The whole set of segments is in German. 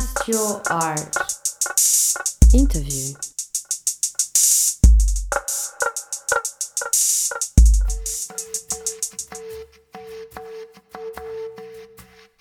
Just Your Art. Interview.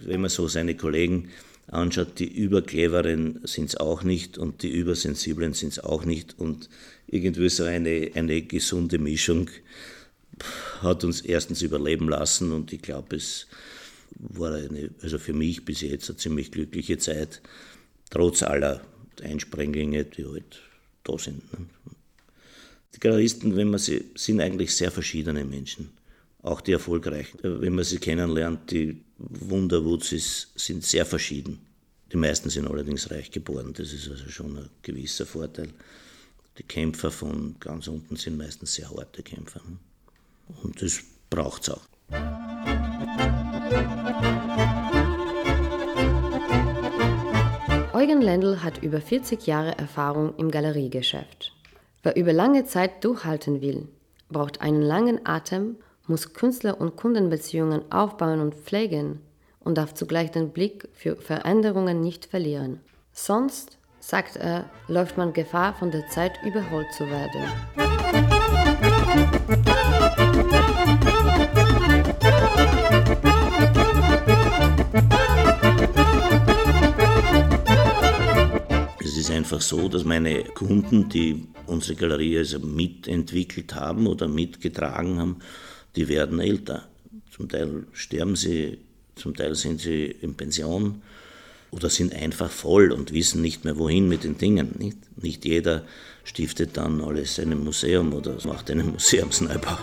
Wenn man so seine Kollegen anschaut, die Übercleveren sind es auch nicht und die Übersensiblen sind es auch nicht. Und irgendwie so eine, eine gesunde Mischung hat uns erstens überleben lassen und ich glaube, es war eine, also für mich bis jetzt eine ziemlich glückliche Zeit, trotz aller Einsprenglinge, die halt da sind. Ne? Die Galeristen, wenn man sie, sind eigentlich sehr verschiedene Menschen, auch die erfolgreichen. Wenn man sie kennenlernt, die Wunderwutzis sind sehr verschieden. Die meisten sind allerdings reich geboren, das ist also schon ein gewisser Vorteil. Die Kämpfer von ganz unten sind meistens sehr harte Kämpfer. Ne? Und das braucht es auch. Eugen Lendl hat über 40 Jahre Erfahrung im Galeriegeschäft. Wer über lange Zeit durchhalten will, braucht einen langen Atem, muss Künstler- und Kundenbeziehungen aufbauen und pflegen und darf zugleich den Blick für Veränderungen nicht verlieren. Sonst, sagt er, läuft man Gefahr, von der Zeit überholt zu werden. Einfach so, dass meine Kunden, die unsere Galerie also mitentwickelt haben oder mitgetragen haben, die werden älter. Zum Teil sterben sie, zum Teil sind sie in Pension oder sind einfach voll und wissen nicht mehr, wohin mit den Dingen. Nicht, nicht jeder stiftet dann alles in einem Museum oder macht einen Museumsneubau.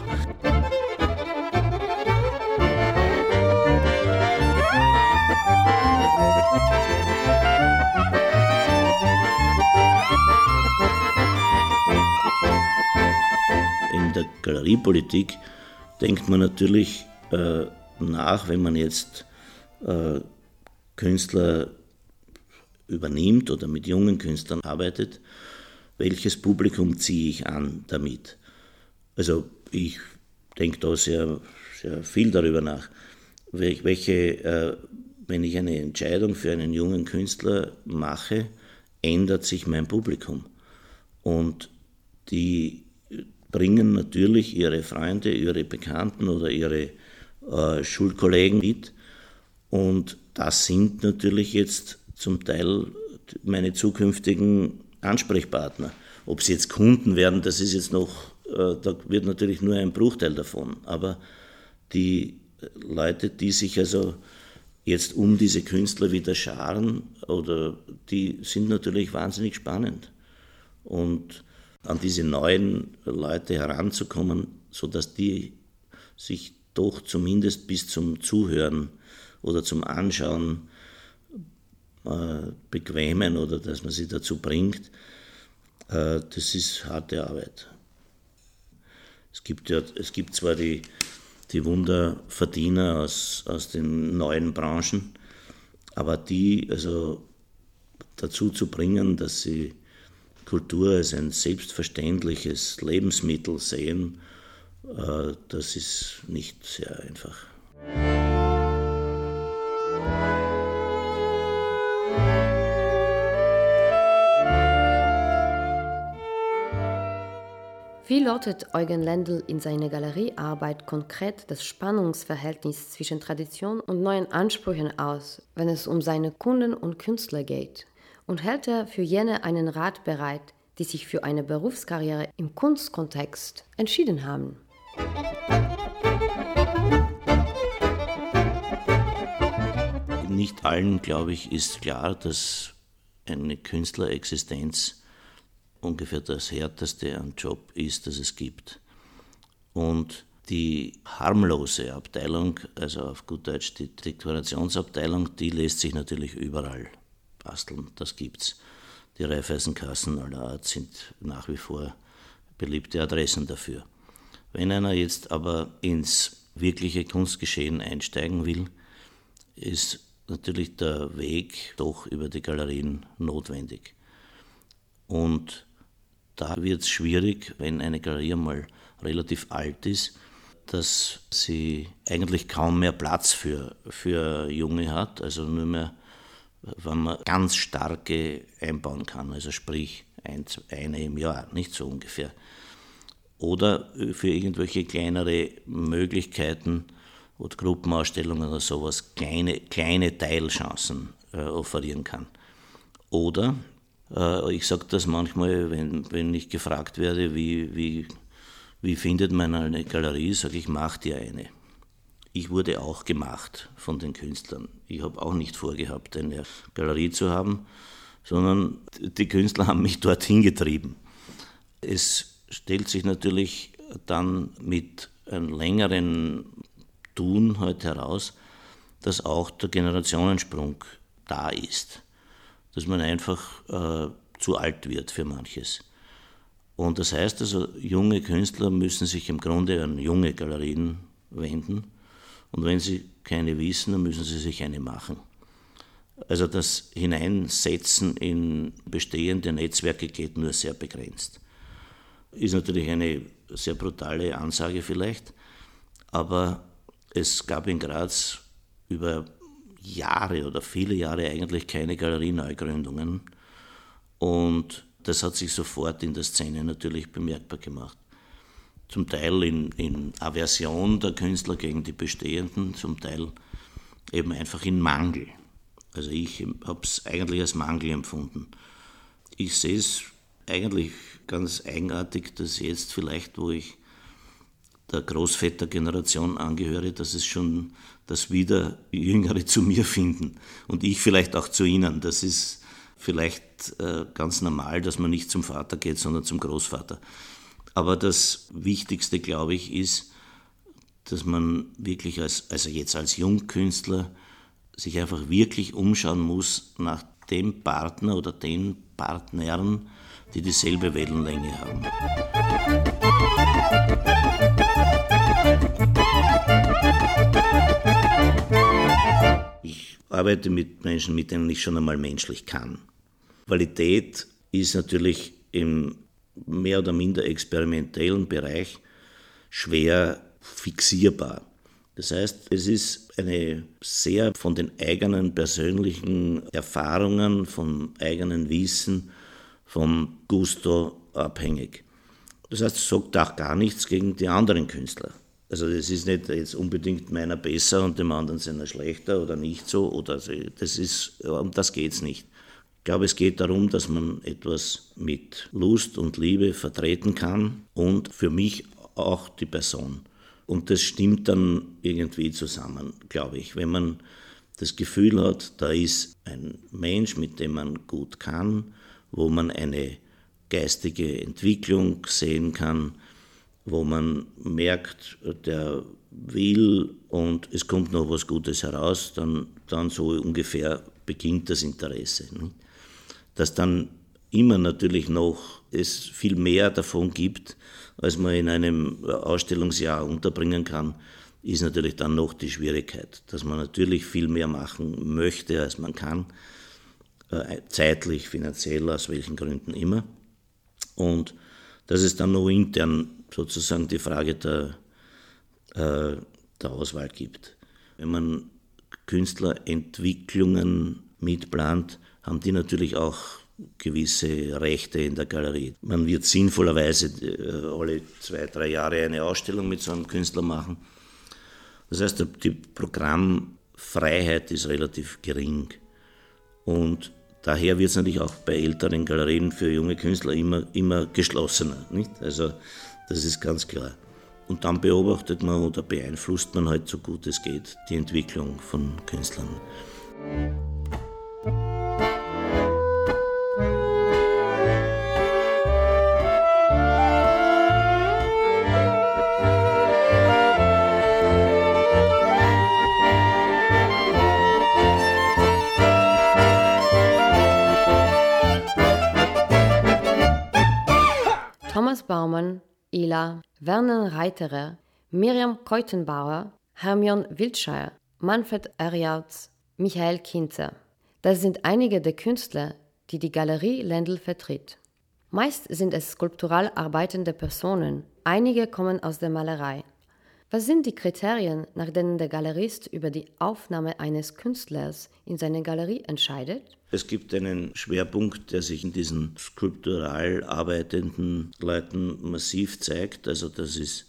In der Galeriepolitik denkt man natürlich äh, nach, wenn man jetzt äh, Künstler übernimmt oder mit jungen Künstlern arbeitet, welches Publikum ziehe ich an damit? Also ich denke da sehr, sehr viel darüber nach, welche, äh, wenn ich eine Entscheidung für einen jungen Künstler mache, ändert sich mein Publikum. Und die bringen natürlich ihre Freunde, ihre Bekannten oder ihre äh, Schulkollegen mit. Und das sind natürlich jetzt zum Teil meine zukünftigen Ansprechpartner. Ob sie jetzt Kunden werden, das ist jetzt noch, äh, da wird natürlich nur ein Bruchteil davon. Aber die Leute, die sich also jetzt um diese Künstler wieder scharen, oder die sind natürlich wahnsinnig spannend. Und an diese neuen Leute heranzukommen, sodass die sich doch zumindest bis zum Zuhören oder zum Anschauen äh, bequemen oder dass man sie dazu bringt, äh, das ist harte Arbeit. Es gibt, ja, es gibt zwar die, die Wunderverdiener aus, aus den neuen Branchen, aber die also dazu zu bringen, dass sie Kultur als ein selbstverständliches Lebensmittel sehen, äh, das ist nicht sehr einfach. Wie lautet Eugen Lendl in seiner Galeriearbeit konkret das Spannungsverhältnis zwischen Tradition und neuen Ansprüchen aus, wenn es um seine Kunden und Künstler geht? Und hält er für jene einen Rat bereit, die sich für eine Berufskarriere im Kunstkontext entschieden haben? Nicht allen, glaube ich, ist klar, dass eine Künstlerexistenz ungefähr das härteste an Job ist, das es gibt. Und die harmlose Abteilung, also auf gut Deutsch die Dekorationsabteilung, die lässt sich natürlich überall basteln, das gibt's. Die Raiffeisenkassen aller Art sind nach wie vor beliebte Adressen dafür. Wenn einer jetzt aber ins wirkliche Kunstgeschehen einsteigen will, ist natürlich der Weg doch über die Galerien notwendig. Und da wird es schwierig, wenn eine Galerie mal relativ alt ist, dass sie eigentlich kaum mehr Platz für, für Junge hat, also nur mehr wenn man ganz starke einbauen kann, also sprich ein, eine im Jahr, nicht so ungefähr. Oder für irgendwelche kleinere Möglichkeiten oder Gruppenausstellungen oder sowas kleine, kleine Teilchancen äh, offerieren kann. Oder äh, ich sage das manchmal, wenn, wenn ich gefragt werde, wie, wie, wie findet man eine Galerie, sage ich, mach dir eine. Ich wurde auch gemacht von den Künstlern. Ich habe auch nicht vorgehabt, eine Galerie zu haben, sondern die Künstler haben mich dorthin getrieben. Es stellt sich natürlich dann mit einem längeren Tun halt heraus, dass auch der Generationensprung da ist. Dass man einfach äh, zu alt wird für manches. Und das heißt also, junge Künstler müssen sich im Grunde an junge Galerien wenden und wenn sie keine wissen, dann müssen sie sich eine machen. Also das Hineinsetzen in bestehende Netzwerke geht nur sehr begrenzt. Ist natürlich eine sehr brutale Ansage vielleicht, aber es gab in Graz über Jahre oder viele Jahre eigentlich keine Galerieneugründungen und das hat sich sofort in der Szene natürlich bemerkbar gemacht zum Teil in, in Aversion der Künstler gegen die bestehenden, zum Teil eben einfach in Mangel. Also ich habe es eigentlich als Mangel empfunden. Ich sehe es eigentlich ganz eigenartig, dass jetzt vielleicht, wo ich der Großvätergeneration angehöre, dass es schon, dass wieder Jüngere zu mir finden und ich vielleicht auch zu ihnen. Das ist vielleicht äh, ganz normal, dass man nicht zum Vater geht, sondern zum Großvater. Aber das Wichtigste, glaube ich, ist, dass man wirklich als, also jetzt als Jungkünstler, sich einfach wirklich umschauen muss nach dem Partner oder den Partnern, die dieselbe Wellenlänge haben. Ich arbeite mit Menschen, mit denen ich schon einmal menschlich kann. Qualität ist natürlich im mehr oder minder experimentellen Bereich schwer fixierbar. Das heißt, es ist eine sehr von den eigenen persönlichen Erfahrungen, vom eigenen Wissen, vom Gusto abhängig. Das heißt, es sagt auch gar nichts gegen die anderen Künstler. Also es ist nicht jetzt unbedingt meiner besser und dem anderen seiner schlechter oder nicht so. Oder das ist, um das geht es nicht. Ich glaube, es geht darum, dass man etwas mit Lust und Liebe vertreten kann und für mich auch die Person. Und das stimmt dann irgendwie zusammen, glaube ich. Wenn man das Gefühl hat, da ist ein Mensch, mit dem man gut kann, wo man eine geistige Entwicklung sehen kann, wo man merkt, der will und es kommt noch was Gutes heraus, dann, dann so ungefähr beginnt das Interesse. Nicht? Dass dann immer natürlich noch es viel mehr davon gibt, als man in einem Ausstellungsjahr unterbringen kann, ist natürlich dann noch die Schwierigkeit, dass man natürlich viel mehr machen möchte, als man kann, äh, zeitlich, finanziell, aus welchen Gründen immer. Und dass es dann noch intern sozusagen die Frage der, äh, der Auswahl gibt. Wenn man Künstlerentwicklungen mitplant, haben die natürlich auch gewisse Rechte in der Galerie. Man wird sinnvollerweise äh, alle zwei, drei Jahre eine Ausstellung mit so einem Künstler machen. Das heißt, die Programmfreiheit ist relativ gering. Und daher wird es natürlich auch bei älteren Galerien für junge Künstler immer, immer geschlossener. Nicht? Also das ist ganz klar. Und dann beobachtet man oder beeinflusst man halt so gut es geht die Entwicklung von Künstlern. Vernon Reiterer, Miriam Keutenbauer, Hermion Wildscheier, Manfred Erjauts, Michael Kinzer. Das sind einige der Künstler, die die Galerie Lendl vertritt. Meist sind es skulptural arbeitende Personen, einige kommen aus der Malerei. Was sind die Kriterien, nach denen der Galerist über die Aufnahme eines Künstlers in seine Galerie entscheidet? Es gibt einen Schwerpunkt, der sich in diesen skulptural arbeitenden Leuten massiv zeigt. Also das ist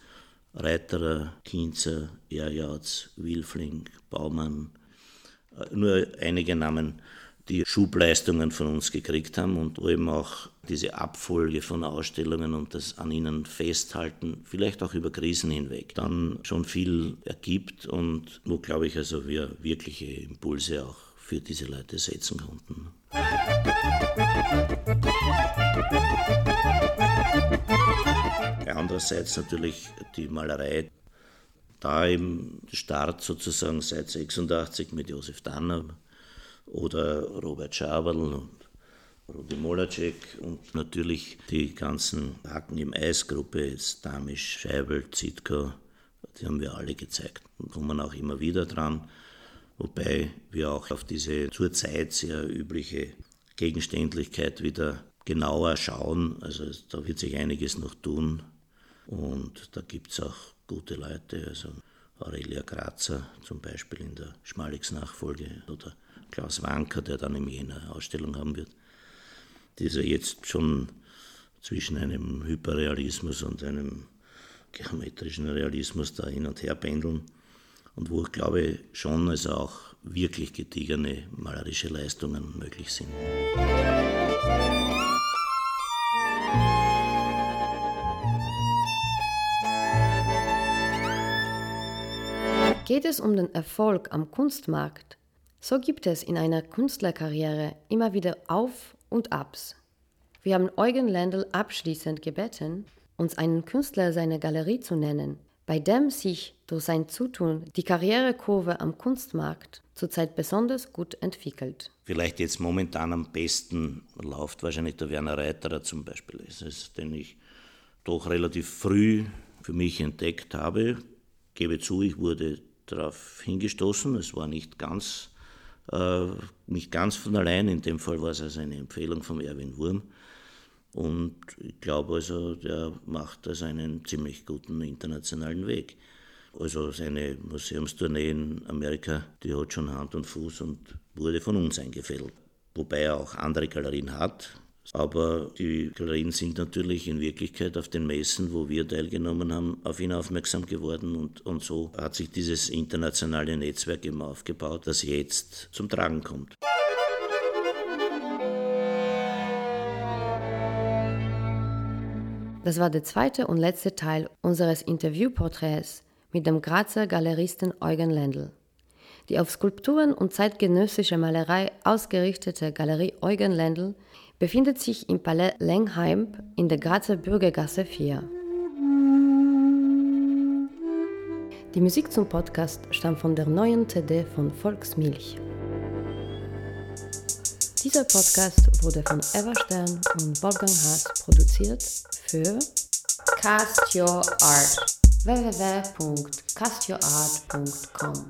Reiterer, Kinzer, Erjauz, Wilfling, Baumann, äh, nur einige Namen, die Schubleistungen von uns gekriegt haben und wo eben auch diese Abfolge von Ausstellungen und das an ihnen festhalten, vielleicht auch über Krisen hinweg, dann schon viel ergibt und wo, glaube ich, also wir wirkliche Impulse auch für diese Leute setzen konnten. Andererseits natürlich die Malerei, da im Start sozusagen seit 86 mit Josef Danner oder Robert Schaberl und Rudi Molacek und natürlich die ganzen Haken im Eisgruppe, jetzt Damisch, Scheibel, Zitko, die haben wir alle gezeigt und kommen auch immer wieder dran, wobei wir auch auf diese zurzeit sehr übliche Gegenständlichkeit wieder genauer schauen. Also da wird sich einiges noch tun und da gibt es auch gute Leute, also Aurelia Grazer zum Beispiel in der Schmalix-Nachfolge oder Klaus Wanker, der dann im Jänner Ausstellung haben wird, die ist ja jetzt schon zwischen einem Hyperrealismus und einem geometrischen Realismus da hin und her pendeln und wo ich glaube schon also auch wirklich gediegene malerische Leistungen möglich sind. Geht es um den Erfolg am Kunstmarkt, so gibt es in einer Künstlerkarriere immer wieder Auf und Abs. Wir haben Eugen Lendl abschließend gebeten, uns einen Künstler seiner Galerie zu nennen, bei dem sich durch sein Zutun die Karrierekurve am Kunstmarkt zurzeit besonders gut entwickelt. Vielleicht jetzt momentan am besten läuft wahrscheinlich der Werner Reiterer zum Beispiel. Es ist, den ich doch relativ früh für mich entdeckt habe. Gebe zu, ich wurde darauf hingestoßen. Es war nicht ganz nicht ganz von allein. In dem Fall war es also eine Empfehlung von Erwin Wurm. Und ich glaube also, der macht also einen ziemlich guten internationalen Weg. Also seine Museumstournee in Amerika, die hat schon Hand und Fuß und wurde von uns eingefädelt. Wobei er auch andere Galerien hat, aber die Galerien sind natürlich in Wirklichkeit auf den Messen, wo wir teilgenommen haben, auf ihn aufmerksam geworden und, und so hat sich dieses internationale Netzwerk eben aufgebaut, das jetzt zum Tragen kommt. Das war der zweite und letzte Teil unseres Interviewporträts mit dem Grazer Galeristen Eugen Lendl. Die auf Skulpturen und zeitgenössische Malerei ausgerichtete Galerie Eugen Lendl befindet sich im Palais Lengheim in der Grazer Bürgergasse 4. Die Musik zum Podcast stammt von der neuen CD von Volksmilch. Dieser Podcast wurde von Eva Stern und Wolfgang Haas produziert für Cast Your Art www.castyourart.com